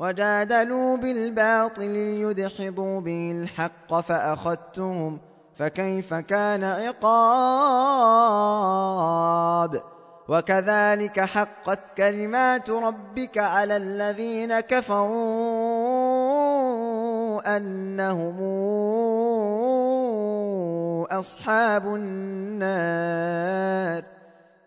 وجادلوا بالباطل ليدحضوا به الحق فأخذتهم فكيف كان عقاب؟ وكذلك حقت كلمات ربك على الذين كفروا أنهم أصحاب النار.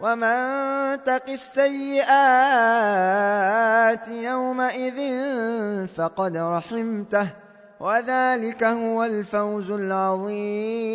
ومن تق السيئات يومئذ فقد رحمته وذلك هو الفوز العظيم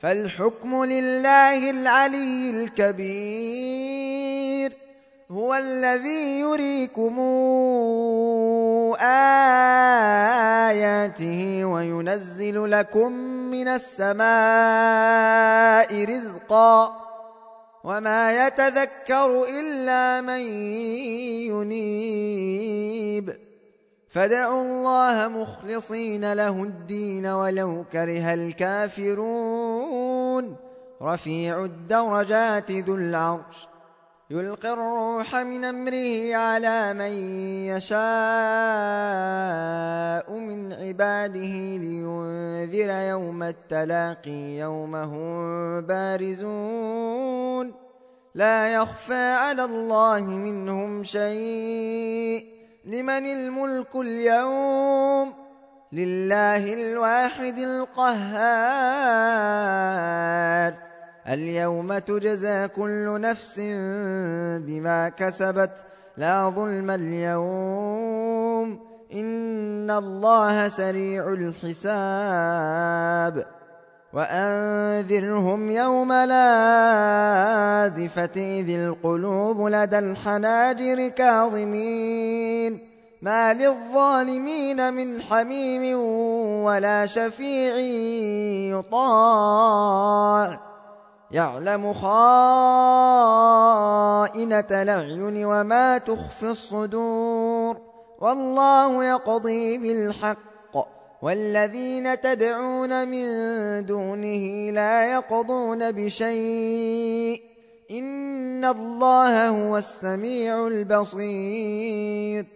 فالحكم لله العلي الكبير. هو الذي يريكم آياته وينزل لكم من السماء رزقا وما يتذكر إلا من ينيب. فدعوا الله مخلصين له الدين ولو كره الكافرون. رفيع الدرجات ذو العرش يلقي الروح من أمره على من يشاء من عباده لينذر يوم التلاقي يوم هم بارزون. لا يخفى على الله منهم شيء. لمن الملك اليوم لله الواحد القهار. اليوم تجزى كل نفس بما كسبت. لا ظلم اليوم. إن الله سريع الحساب. وأنذرهم يوم لازفة إذ القلوب لدى الحناجر كاظمين. ما للظالمين من حميم ولا شفيع يطاع يعلم خائنة الأعين وما تخفي الصدور والله يقضي بالحق والذين تدعون من دونه لا يقضون بشيء إن الله هو السميع البصير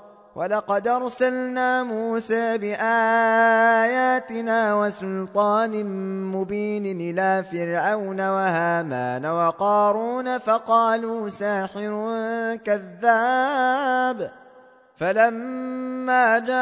ولقد أرسلنا موسى بآياتنا وسلطان مبين إلى فرعون وهامان وقارون فقالوا ساحر كذاب. فلما جاءهم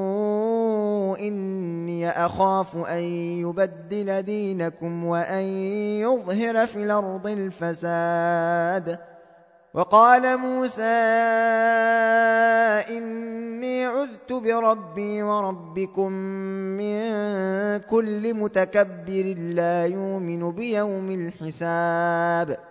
إني أخاف أن يبدل دينكم وأن يظهر في الأرض الفساد وقال موسى إني عذت بربي وربكم من كل متكبر لا يؤمن بيوم الحساب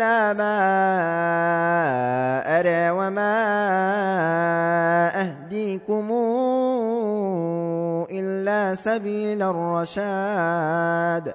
إلا ما أرى وما أهديكم إلا سبيل الرشاد.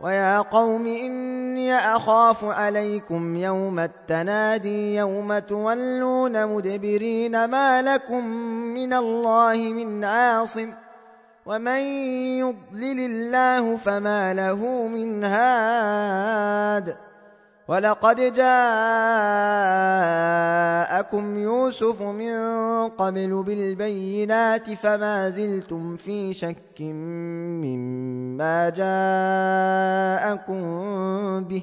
ويا قوم إني أخاف عليكم يوم التنادي يوم تولون مدبرين ما لكم من الله من عاصم ومن يضلل الله فما له من هاد ولقد جاءكم يوسف من قبل بالبينات فما زلتم في شك مما جاءكم به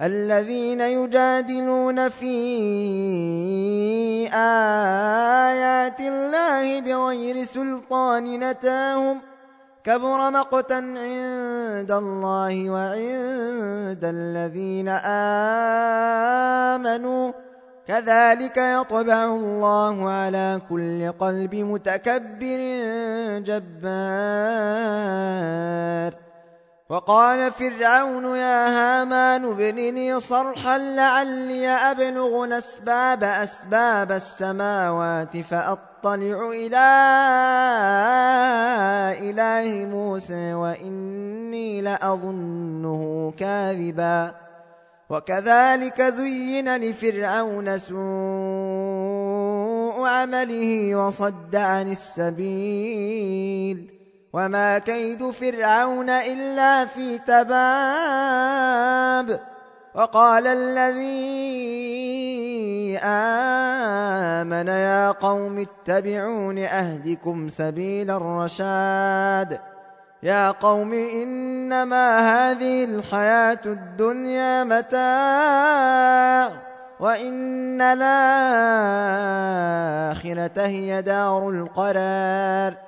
الذين يجادلون في آيات الله بغير سلطان نتاهم كبر مقتا عند الله وعند الذين آمنوا كذلك يطبع الله على كل قلب متكبر جبار وقال فرعون يا هامان ابنني صرحا لعلي أبلغ نسباب أسباب السماوات فأطلع إلى إله موسى وإني لأظنه كاذبا. وكذلك زين لفرعون سوء عمله وصد عن السبيل. وما كيد فرعون إلا في تباب وقال الذي آمن يا قوم اتبعون أهدكم سبيل الرشاد يا قوم إنما هذه الحياة الدنيا متاع وإن الآخرة هي دار القرار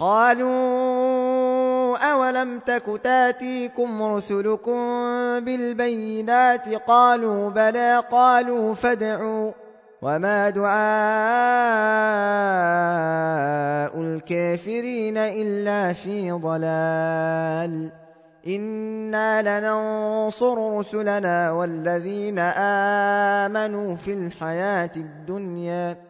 قالوا أولم تك تاتيكم رسلكم بالبينات قالوا بلى قالوا فادعوا وما دعاء الكافرين إلا في ضلال إنا لننصر رسلنا والذين آمنوا في الحياة الدنيا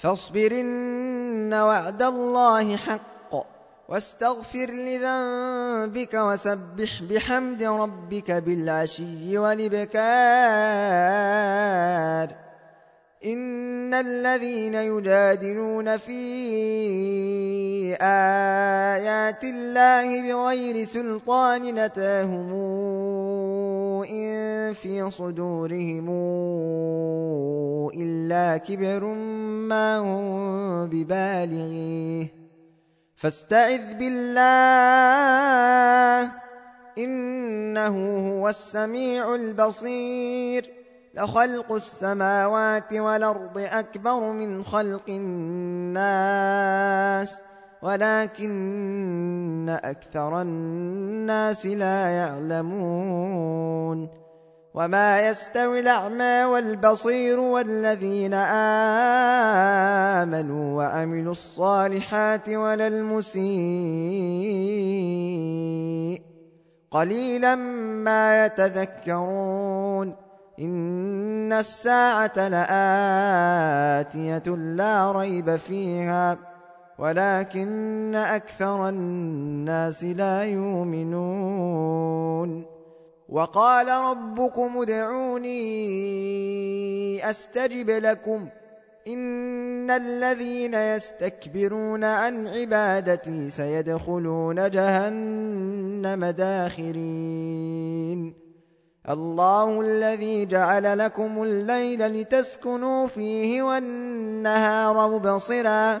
فاصبرن وعد الله حق واستغفر لذنبك وسبح بحمد ربك بالعشي والإبكار. إن الذين يجادلون في آيات الله بغير سلطان نتاهم إن في صدورهم إلا كبر ما هم ببالغيه فاستعذ بالله إنه هو السميع البصير لخلق السماوات والأرض أكبر من خلق الناس ولكن أكثر الناس لا يعلمون وما يستوي الأعمى والبصير والذين آمنوا وعملوا الصالحات ولا المسيء قليلا ما يتذكرون إن الساعة لآتية لا ريب فيها ولكن أكثر الناس لا يؤمنون. وقال ربكم ادعوني أستجب لكم. إن الذين يستكبرون عن عبادتي سيدخلون جهنم داخرين. الله الذي جعل لكم الليل لتسكنوا فيه والنهار مبصرا.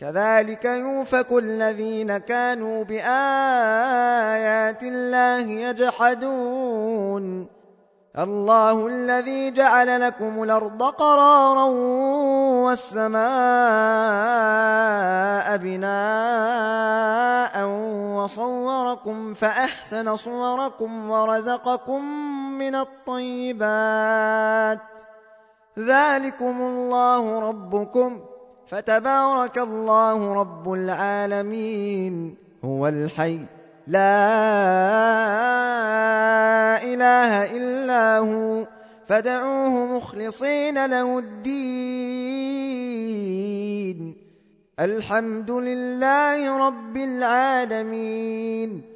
كذلك يوفك الذين كانوا بآيات الله يجحدون. الله الذي جعل لكم الأرض قرارا والسماء بناء وصوركم فأحسن صوركم ورزقكم من الطيبات. ذلكم الله ربكم. فتبارك الله رب العالمين هو الحي. لا إله إلا هو. فدعوه مخلصين له الدين. الحمد لله رب العالمين.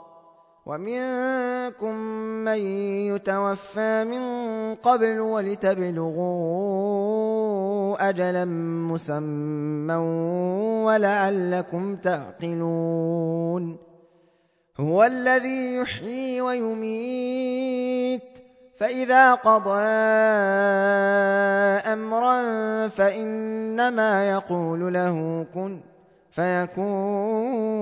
ومنكم من يتوفى من قبل ولتبلغوا أجلا مسمى ولعلكم تعقلون هو الذي يحيي ويميت فإذا قضى أمرا فإنما يقول له كن فيكون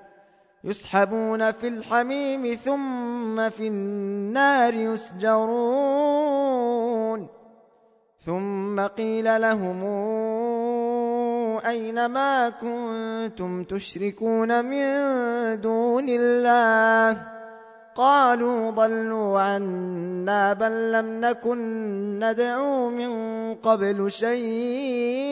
يسحبون في الحميم ثم في النار يسجرون. ثم قيل لهم أين ما كنتم تشركون من دون الله؟ قالوا ضلوا عنا بل لم نكن ندعو من قبل شيئا.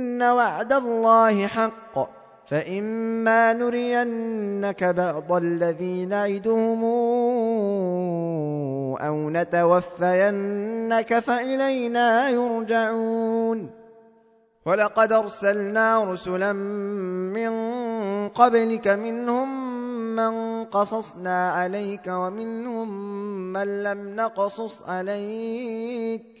وعد الله حق. فإما نرينك بعض الذي نعدهم أو نتوفينك فإلينا يرجعون. ولقد أرسلنا رسلا من قبلك منهم من قصصنا عليك ومنهم من لم نقصص عليك.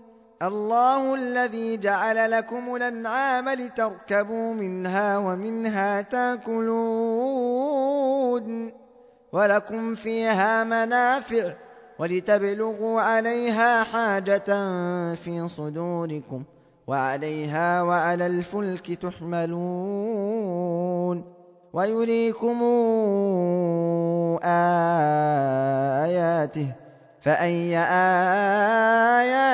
الله الذي جعل لكم الأنعام لتركبوا منها ومنها تأكلون ولكم فيها منافع ولتبلغوا عليها حاجة في صدوركم وعليها وعلى الفلك تحملون ويريكم آياته فأي